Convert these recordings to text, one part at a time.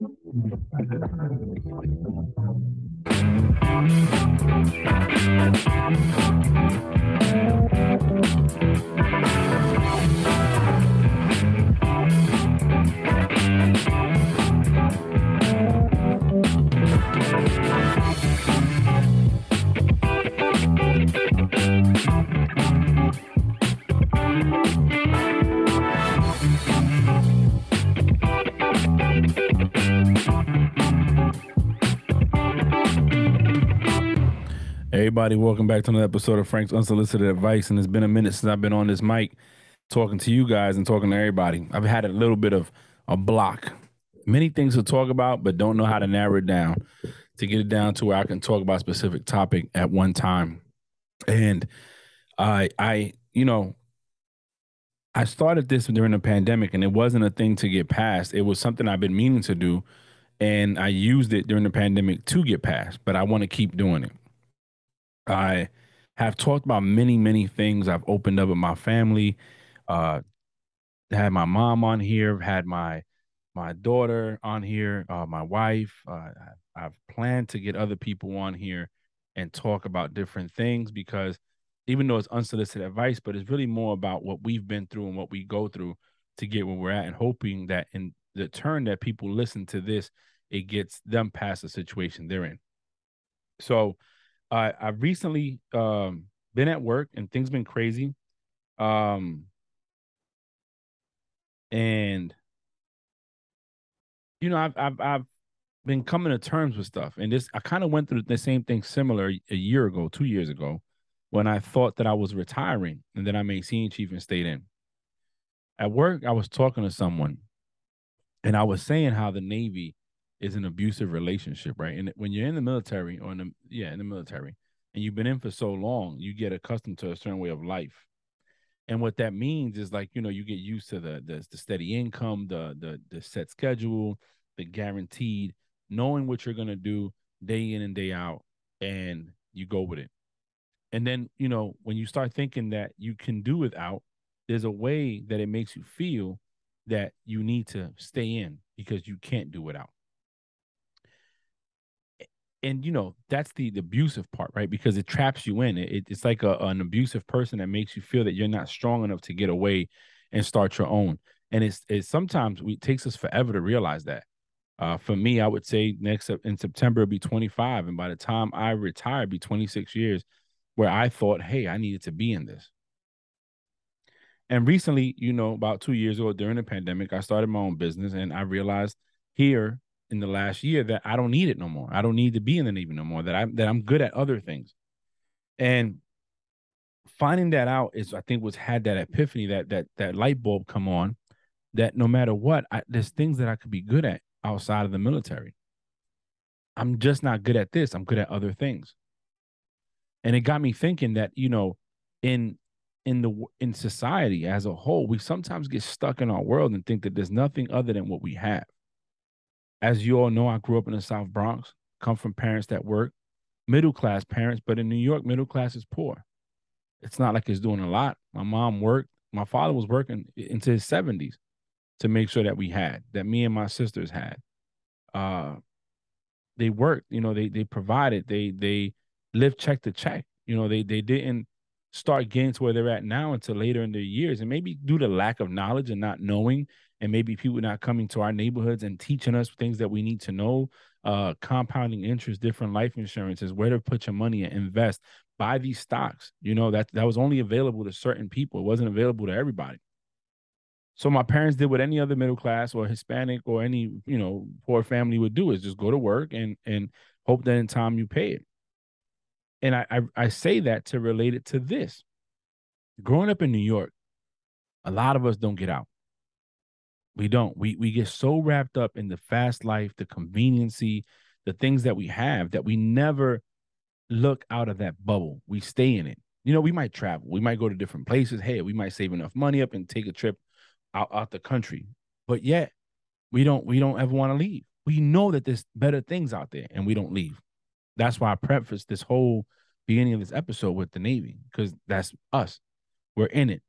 Thank you. Everybody. Welcome back to another episode of Frank's Unsolicited Advice. And it's been a minute since I've been on this mic talking to you guys and talking to everybody. I've had a little bit of a block. Many things to talk about, but don't know how to narrow it down to get it down to where I can talk about a specific topic at one time. And I I, you know, I started this during the pandemic and it wasn't a thing to get past. It was something I've been meaning to do. And I used it during the pandemic to get past, but I want to keep doing it. I have talked about many, many things. I've opened up with my family. Uh, had my mom on here. Had my my daughter on here. Uh, my wife. Uh, I've planned to get other people on here and talk about different things because even though it's unsolicited advice, but it's really more about what we've been through and what we go through to get where we're at, and hoping that in the turn that people listen to this, it gets them past the situation they're in. So I I've recently um been at work and things been crazy. Um and you know, I've I've I've been coming to terms with stuff. And this I kind of went through the same thing similar a year ago, two years ago, when I thought that I was retiring and then I made senior chief and stayed in. At work, I was talking to someone and I was saying how the Navy is an abusive relationship, right? And when you're in the military or in the yeah, in the military, and you've been in for so long, you get accustomed to a certain way of life. And what that means is like, you know, you get used to the the, the steady income, the the the set schedule, the guaranteed, knowing what you're gonna do day in and day out, and you go with it. And then, you know, when you start thinking that you can do without, there's a way that it makes you feel that you need to stay in because you can't do without and you know that's the, the abusive part right? Because it traps you in it, it's like a, an abusive person that makes you feel that you're not strong enough to get away and start your own. And it's, it's sometimes it takes us forever to realize that. Uh, for me i would say next in september it'll be 25 and by the time i retire be 26 years where i thought hey i needed to be in this. And recently you know about two years ago during the pandemic i started my own business and i realized here in the last year that I don't need it no more. I don't need to be in the Navy no more. That I'm that I'm good at other things. And finding that out is I think was had that epiphany, that that that light bulb come on, that no matter what, I, there's things that I could be good at outside of the military. I'm just not good at this. I'm good at other things. And it got me thinking that, you know, in in the in society as a whole, we sometimes get stuck in our world and think that there's nothing other than what we have as you all know, I grew up in the South Bronx, come from parents that work, middle class parents, but in New York, middle class is poor. It's not like it's doing a lot. My mom worked, my father was working into his 70s to make sure that we had, that me and my sisters had. Uh they worked, you know, they they provided, they they lived check to check. You know, they they didn't start getting to where they're at now until later in their years. And maybe due to lack of knowledge and not knowing and maybe people not coming to our neighborhoods and teaching us things that we need to know uh compounding interest different life insurances where to put your money and invest buy these stocks. You know that that was only available to certain people. It wasn't available to everybody. So my parents did what any other middle class or hispanic or any you know poor family would do is just go to work and and hope that in time you pay it. And i i, I say that to relate it to this. Growing up in new york a lot of us don't get out we don't. We we get so wrapped up in the fast life, the conveniency, the things that we have that we never look out of that bubble. We stay in it. You know, we might travel. We might go to different places. Hey, we might save enough money up and take a trip out, out the country. But yet, we don't we don't ever want to leave. We know that there's better things out there and we don't leave. That's why I preface this whole beginning of this episode with the Navy, because that's us. We're in it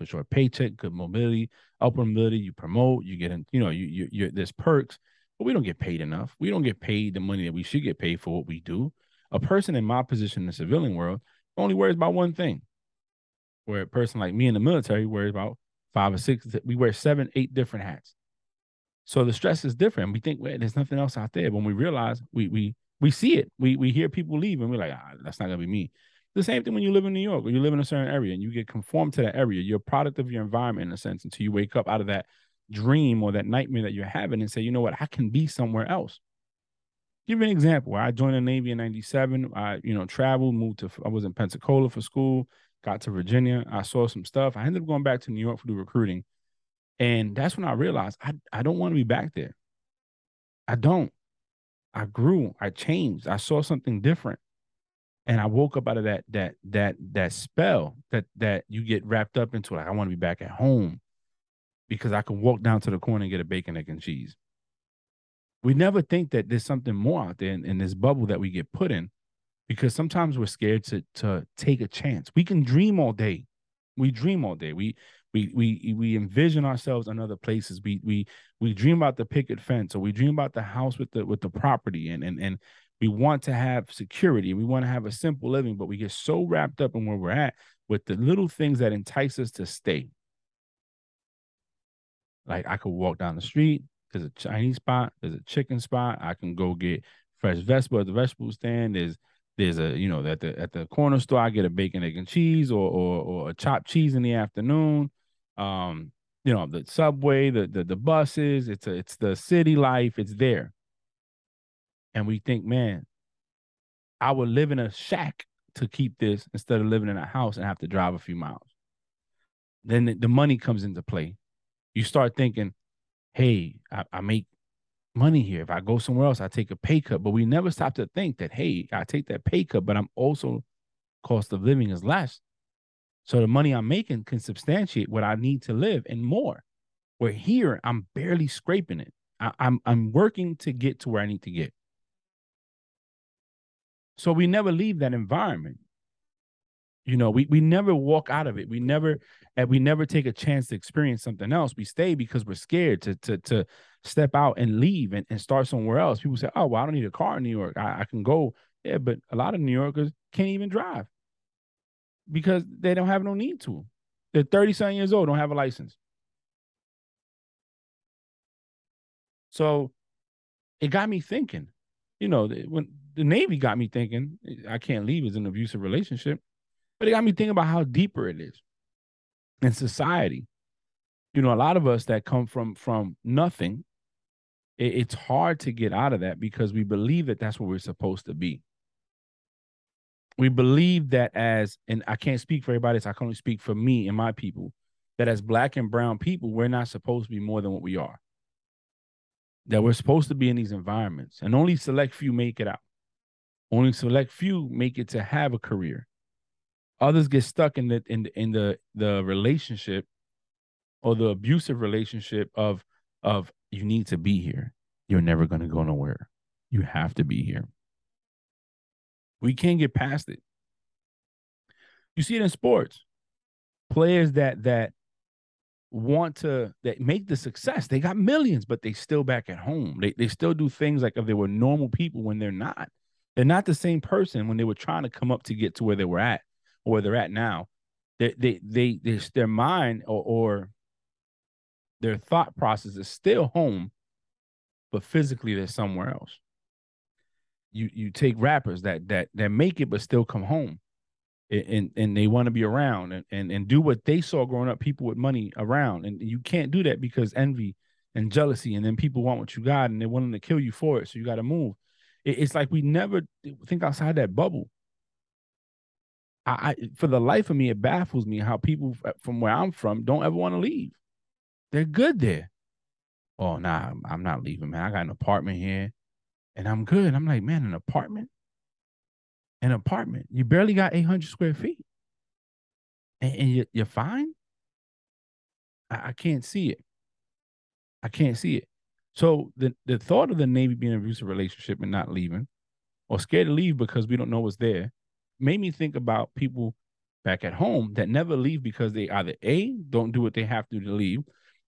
for short paycheck, good mobility, upward mobility. You promote, you get in, you know, you you you there's perks, but we don't get paid enough. We don't get paid the money that we should get paid for what we do. A person in my position in the civilian world only worries about one thing. Where a person like me in the military worries about five or six, we wear seven, eight different hats. So the stress is different. We think well, there's nothing else out there. When we realize we we we see it, we we hear people leave, and we're like, ah, that's not gonna be me. The same thing when you live in New York or you live in a certain area and you get conformed to that area. You're a product of your environment in a sense until you wake up out of that dream or that nightmare that you're having and say, you know what, I can be somewhere else. Give you an example. I joined the Navy in 97. I, you know, traveled, moved to, I was in Pensacola for school, got to Virginia. I saw some stuff. I ended up going back to New York for the recruiting. And that's when I realized I, I don't want to be back there. I don't. I grew, I changed, I saw something different. And I woke up out of that that that that spell that that you get wrapped up into like I want to be back at home because I can walk down to the corner and get a bacon, egg, and cheese. We never think that there's something more out there in, in this bubble that we get put in because sometimes we're scared to to take a chance. We can dream all day. We dream all day. We we we we envision ourselves in other places. We we we dream about the picket fence or we dream about the house with the with the property and and and we want to have security. We want to have a simple living, but we get so wrapped up in where we're at with the little things that entice us to stay. Like I could walk down the street. There's a Chinese spot. There's a chicken spot. I can go get fresh vegetable at the vegetable stand. There's there's a you know at the at the corner store I get a bacon egg and cheese or or, or a chopped cheese in the afternoon. Um, you know the subway, the the the buses. It's a, it's the city life. It's there. And we think, man, I would live in a shack to keep this instead of living in a house and have to drive a few miles. Then the, money comes into play you start thinking, hey, I, I make money here. If I go somewhere else, I take a pay cut. But we never stop to think that, hey, I take that pay cut, but I'm also cost of living is less. So the money I'm making can substantiate what I need to live and more. Where here, I'm barely scraping it. I, I'm I'm working to get to where I need to get. So we never leave that environment. You know, we we never walk out of it. We never and we never take a chance to experience something else. We stay because we're scared to to to step out and leave and, and start somewhere else. People say, Oh, well, I don't need a car in New York. I, I can go. Yeah, but a lot of New Yorkers can't even drive because they don't have no need to. They're 30 something years old, don't have a license. So it got me thinking, you know, when the Navy got me thinking, I can't leave as an abusive relationship. But it got me thinking about how deeper it is in society. You know, a lot of us that come from from nothing, it, it's hard to get out of that because we believe that that's what we're supposed to be. We believe that as, and I can't speak for everybody, so I can only speak for me and my people, that as black and brown people, we're not supposed to be more than what we are. That we're supposed to be in these environments, and only select few make it out. Only select few make it to have a career. Others get stuck in the in in the the relationship or the abusive relationship of of you need to be here. You're never going to go nowhere. You have to be here. We can't get past it. You see it in sports. Players that that want to that make the success they got millions but they still back at home. They, they still do things like if they were normal people when they're not they're not the same person when they were trying to come up to get to where they were at or where they're at now, they they they, their mind or, or their thought process is still home, but physically they're somewhere else. You you take rappers that that that make it but still come home, and and they want to be around and, and and do what they saw growing up. People with money around, and you can't do that because envy and jealousy, and then people want what you got, and they're willing to kill you for it. So you got to move. It's like we never think outside that bubble. I, for the life of me, it baffles me how people uh, from where I'm from don't ever want to leave. They're good there. Oh, nah, I'm not leaving, man. I got an apartment here and I'm good. I'm like, man, an apartment? An apartment. You barely got 800 square feet. And, and you, you're fine? I, I can't see it. I can't see it. So the, the thought of the Navy being an abusive relationship and not leaving, or scared to leave because we don't know what's there, made me think about people back at home that never leave because they either A, don't do what they have to to leave,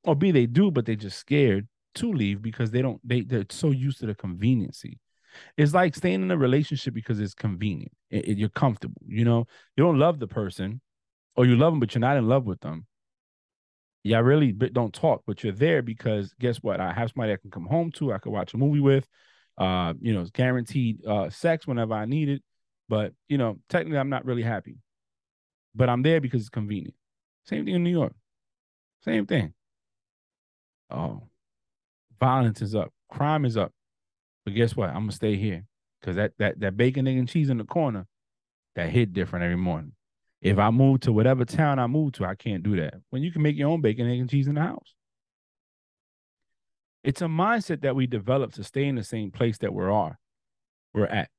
or B, they do, but they're just scared to leave because they don't they they're so used to the conveniency. It's like staying in a relationship because it's convenient. It, it, you're comfortable. You know, you don't love the person, or you love them, but you're not in love with them. Yeah, I really don't talk, but you're there because guess what? I have somebody I can come home to. I can watch a movie with. Uh, you know, it's guaranteed uh, sex whenever I need it. But you know, technically, I'm not really happy. But I'm there because it's convenient. Same thing in New York. Same thing. Oh, violence is up, crime is up. But guess what? I'm gonna stay here because that that that bacon, egg, and cheese in the corner that hit different every morning. If I move to whatever town I move to, I can't do that. When you can make your own bacon, egg, and cheese in the house. It's a mindset that we develop to stay in the same place that we're are, we're at.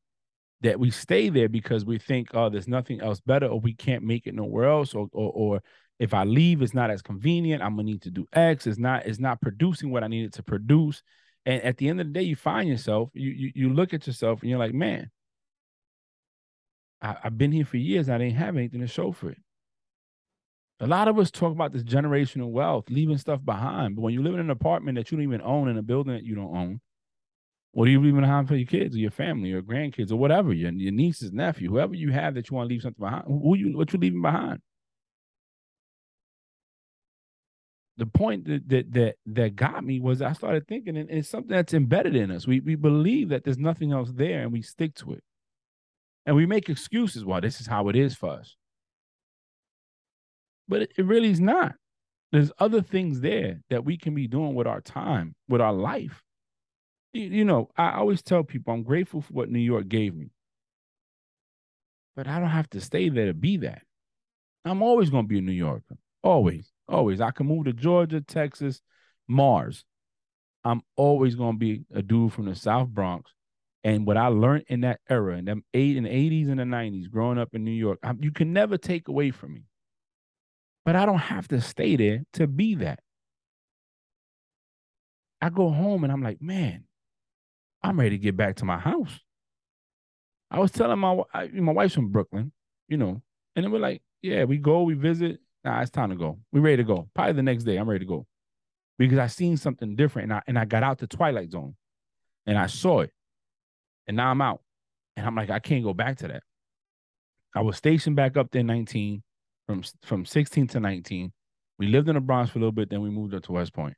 That we stay there because we think, oh, there's nothing else better, or we can't make it nowhere else, or or, or if I leave, it's not as convenient. I'm gonna need to do X. It's not, it's not producing what I needed to produce. And at the end of the day, you find yourself, you you, you look at yourself and you're like, man, I, have been here for years. I didn't have anything to show for it. A lot of us talk about this generational wealth, leaving stuff behind. But when you live in an apartment that you don't even own in a building that you don't own, what are you leaving behind for your kids or your family or grandkids or whatever, your, your nieces, nephew, whoever you have that you want to leave something behind? Who you what you leaving behind? the point that that that, that got me was I started thinking, and it's something that's embedded in us. We we believe that there's nothing else there, and we stick to it, and we make excuses. Well, this is how it is for us, but it, really is not. There's other things there that we can be doing with our time, with our life. You, you know, I always tell people I'm grateful for what New York gave me, but I don't have to stay there to be that. I'm always going to be a New Yorker, always. Always. I can move to Georgia, Texas, Mars. I'm always gonna be a dude from the South Bronx. And what I learned in that era, in them eight in the 80s and the 90s, growing up in New York, I, you can never take away from me. But I don't have to stay there to be that. I go home and I'm like, man, I'm ready to get back to my house. I was telling my my wife's from Brooklyn, you know, and then we're like, yeah, we go, we visit, Nah, it's time to go. We ready to go. Probably the next day, I'm ready to go. Because I seen something different and I and I got out the twilight zone and I saw it. And now I'm out. And I'm like, I can't go back to that. I was stationed back up there 19 from from 16 to 19. We lived in the Bronx for a little bit, then we moved up to West Point.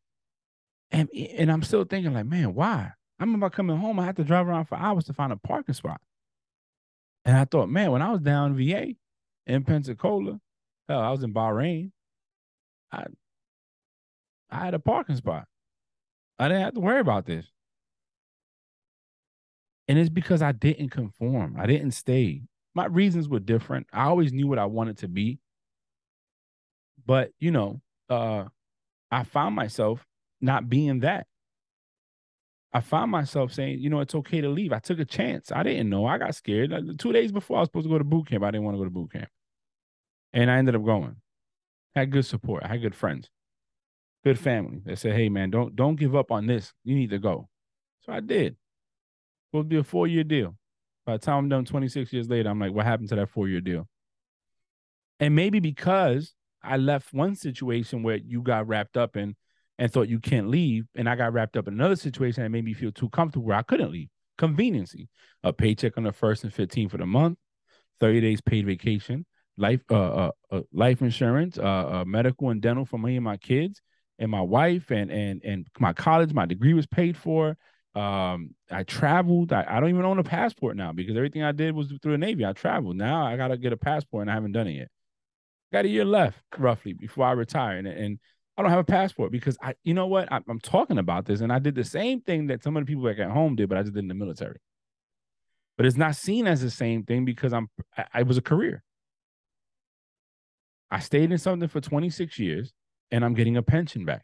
And and I'm still thinking, like, man, why? I remember coming home, I had to drive around for hours to find a parking spot. And I thought, man, when I was down VA in Pensacola, Hell, I was in Bahrain. I I had a parking spot. I didn't have to worry about this. And it's because I didn't conform. I didn't stay. My reasons were different. I always knew what I wanted to be. But, you know, uh I found myself not being that. I found myself saying, you know, it's okay to leave. I took a chance. I didn't know. I got scared. Two days before I was supposed to go to boot camp, I didn't want to go to boot camp. And I ended up going. Had good support. I had good friends, good family. that said, "Hey, man, don't don't give up on this. You need to go." So I did. It would be a four year deal. By the time I'm done, 26 years later, I'm like, "What happened to that four year deal?" And maybe because I left one situation where you got wrapped up in and thought you can't leave, and I got wrapped up in another situation that made me feel too comfortable where I couldn't leave. Conveniency, a paycheck on the first and 15th of the month, 30 days paid vacation, life uh, uh, uh life insurance, uh, uh, medical and dental for me and my kids and my wife and and and my college. My degree was paid for. Um, I traveled. I, I don't even own a passport now because everything I did was through the Navy. I traveled. Now I gotta get a passport and I haven't done it yet. Got a year left roughly before I retire, and, and I don't have a passport because I, you know what, I, am talking about this, and I did the same thing that some of the people back at home did, but I just did in the military. But it's not seen as the same thing because I'm, I, I was a career. I stayed in something for 26 years and I'm getting a pension back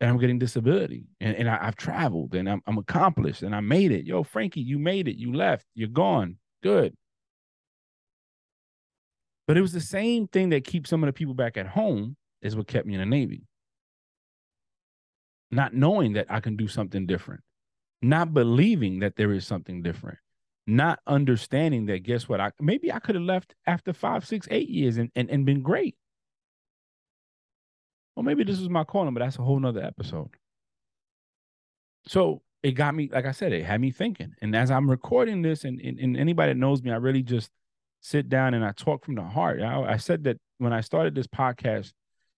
and I'm getting disability and, and I, have traveled and I'm, I'm accomplished and I made it. Yo, Frankie, you made it. You left. You're gone. Good. But it was the same thing that keeps some of the people back at home is what kept me in the Navy. Not knowing that I can do something different, not believing that there is something different not understanding that guess what i maybe i could have left after five six eight years and, and, and been great or maybe this was my calling but that's a whole nother episode so it got me, like I said, it had me thinking. And as I'm recording this, and, and, and anybody that knows me, I really just sit down and I talk from the heart. I, I said that when I started this podcast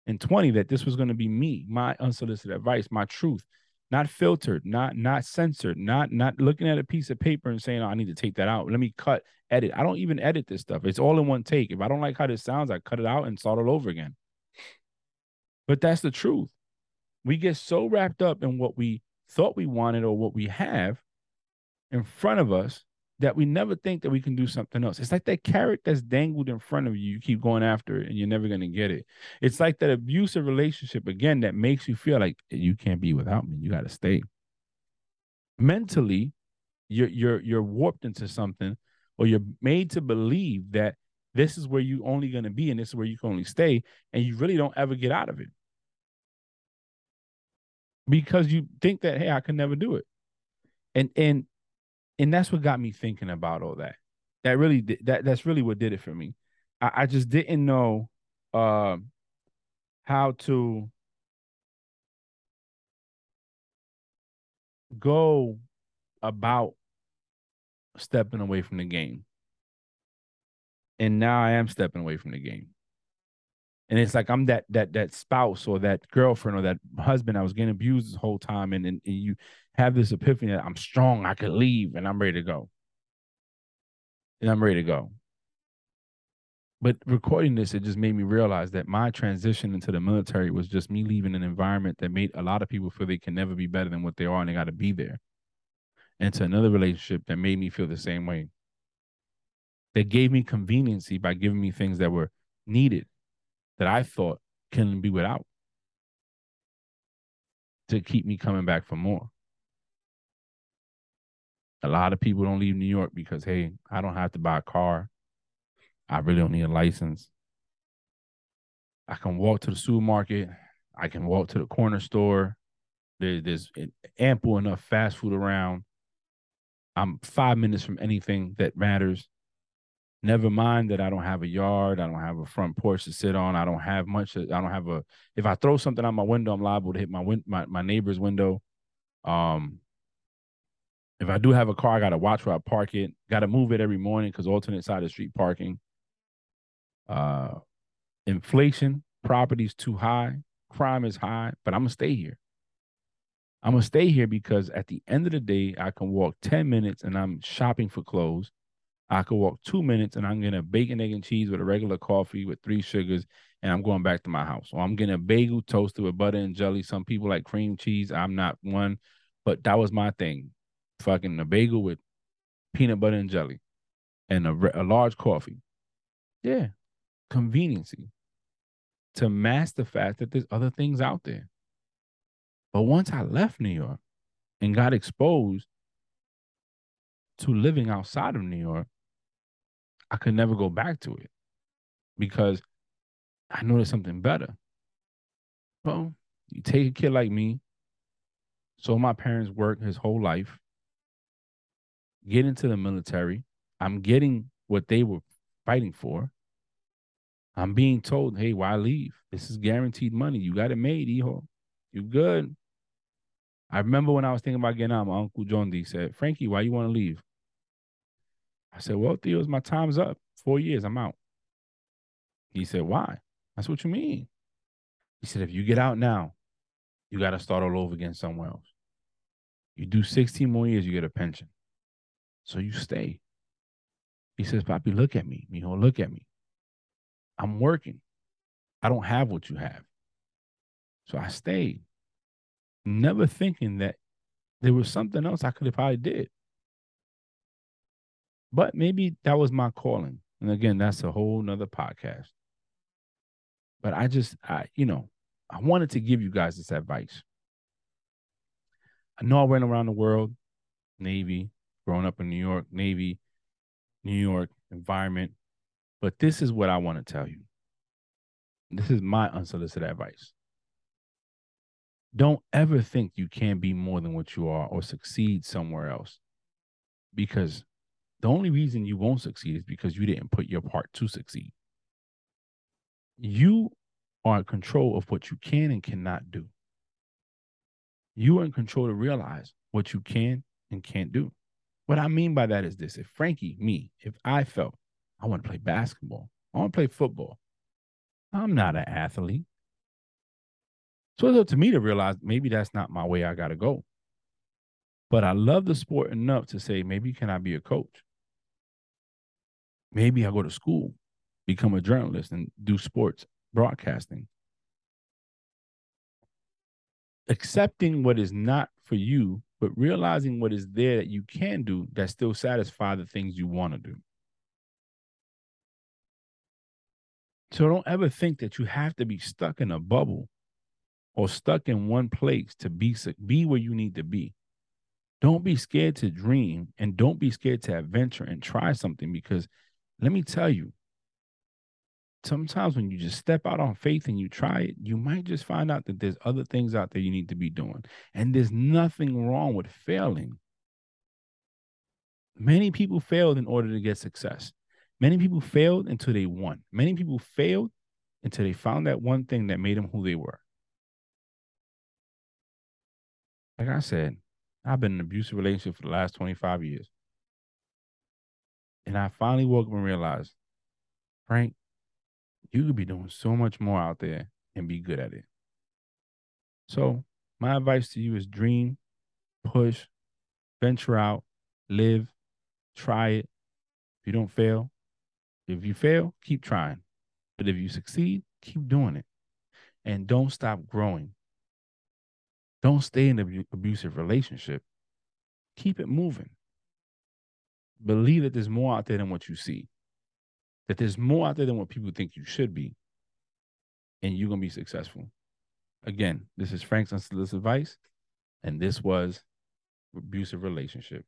in 20, that this was going to be me, my unsolicited advice, my truth, not filtered, not not censored, not not looking at a piece of paper and saying, oh, I need to take that out. Let me cut, edit. I don't even edit this stuff. It's all in one take. If I don't like how this sounds, I cut it out and start all over again. But that's the truth. We get so wrapped up in what we thought we wanted or what we have in front of us that we never think that we can do something else. It's like that carrot that's dangled in front of you. You keep going after it and you're never going to get it. It's like that abusive relationship, again, that makes you feel like you can't be without me. You got to stay. Mentally, you're, you're, you're warped into something or you're made to believe that this is where you only going to be and this is where you can only stay. And you really don't ever get out of it because you think that, hey, I can never do it. And, and and that's what got me thinking about all that. That really did, that that's really what did it for me. I, I just didn't know uh, how to go about stepping away from the game. And now I am stepping away from the game. And it's like I'm that that that spouse or that girlfriend or that husband I was getting abused this whole time, and, and, and you have this epiphany that I'm strong, I could leave, and I'm ready to go. And I'm ready to go. But recording this, it just made me realize that my transition into the military was just me leaving an environment that made a lot of people feel they can never be better than what they are and they got to be there. And to another relationship that made me feel the same way. That gave me conveniency by giving me things that were needed that I thought can be without to keep me coming back for more. A lot of people don't leave New York because, hey, I don't have to buy a car. I really don't need a license. I can walk to the supermarket. I can walk to the corner store. There, there's ample enough fast food around. I'm five minutes from anything that matters. Never mind that I don't have a yard. I don't have a front porch to sit on. I don't have much. I don't have a. If I throw something out my window, I'm liable to hit my win, my, my neighbor's window. Um, if I do have a car, I got to watch where I park it. Got to move it every morning because alternate side of street parking. Uh, inflation, property's too high, crime is high, but I'm gonna stay here. I'm gonna stay here because at the end of the day, I can walk 10 minutes and I'm shopping for clothes. I could walk two minutes and I'm getting a bacon, egg, and cheese with a regular coffee with three sugars, and I'm going back to my house. Or I'm getting a bagel toasted with butter and jelly. Some people like cream cheese. I'm not one, but that was my thing fucking a bagel with peanut butter and jelly and a, a large coffee. Yeah, conveniency to mask the fact that there's other things out there. But once I left New York and got exposed to living outside of New York, I could never go back to it because I know there's something better. Well, you take a kid like me, so my parents worked his whole life get into the military. I'm getting what they were fighting for. I'm being told, hey, why leave? This is guaranteed money. You got it made, hijo. You good. I remember when I was thinking about getting out, my uncle John D said, Frankie, why you want to leave? I said, Well, Tío, my time's up. Four years, I'm out. He said, Why? That's what you mean. He said, If you get out now, you got to start all over again somewhere else. You do 16 more years, you get a pension. So you stay. He says, Papi, look at me. Mijo, look at me. I'm working. I don't have what you have. So I stayed, never thinking that there was something else I could have probably did. But maybe that was my calling. And again, that's a whole nother podcast. But I just, I, you know, I wanted to give you guys this advice. I know I went around the world, Navy, growing up in New York, Navy, New York environment. But this is what I want to tell you. This is my unsolicited advice. Don't ever think you can be more than what you are or succeed somewhere else. Because the only reason you won't succeed is because you didn't put your part to succeed. You are in control of what you can and cannot do. You are in control to realize what you can and can't do. What I mean by that is this if Frankie, me, if I felt I want to play basketball, I want to play football, I'm not an athlete. So it's up to me to realize maybe that's not my way I got to go. But I love the sport enough to say, maybe can I be a coach? Maybe I'll go to school, become a journalist, and do sports broadcasting. Accepting what is not for you, but realizing what is there that you can do that still satisfy the things you want to do. So don't ever think that you have to be stuck in a bubble or stuck in one place to be be where you need to be. Don't be scared to dream and don't be scared to adventure and try something because let me tell you, sometimes when you just step out on faith and you try it, you might just find out that there's other things out there you need to be doing. And there's nothing wrong with failing. Many people failed in order to get success. Many people failed until they won. Many people failed until they found that one thing that made them who they were. Like I said, I've been in an abusive relationship for the last 25 years. And I finally woke up and realized, Frank, you could be doing so much more out there and be good at it. So, my advice to you is dream, push, venture out, live, try it. If you don't fail, if you fail, keep trying. But if you succeed, keep doing it. And don't stop growing. Don't stay in an abusive relationship. Keep it moving. Believe that there's more out there than what you see, that there's more out there than what people think you should be, and you're going to be successful. Again, this is Frank's unsolicited advice, and this was abusive relationship.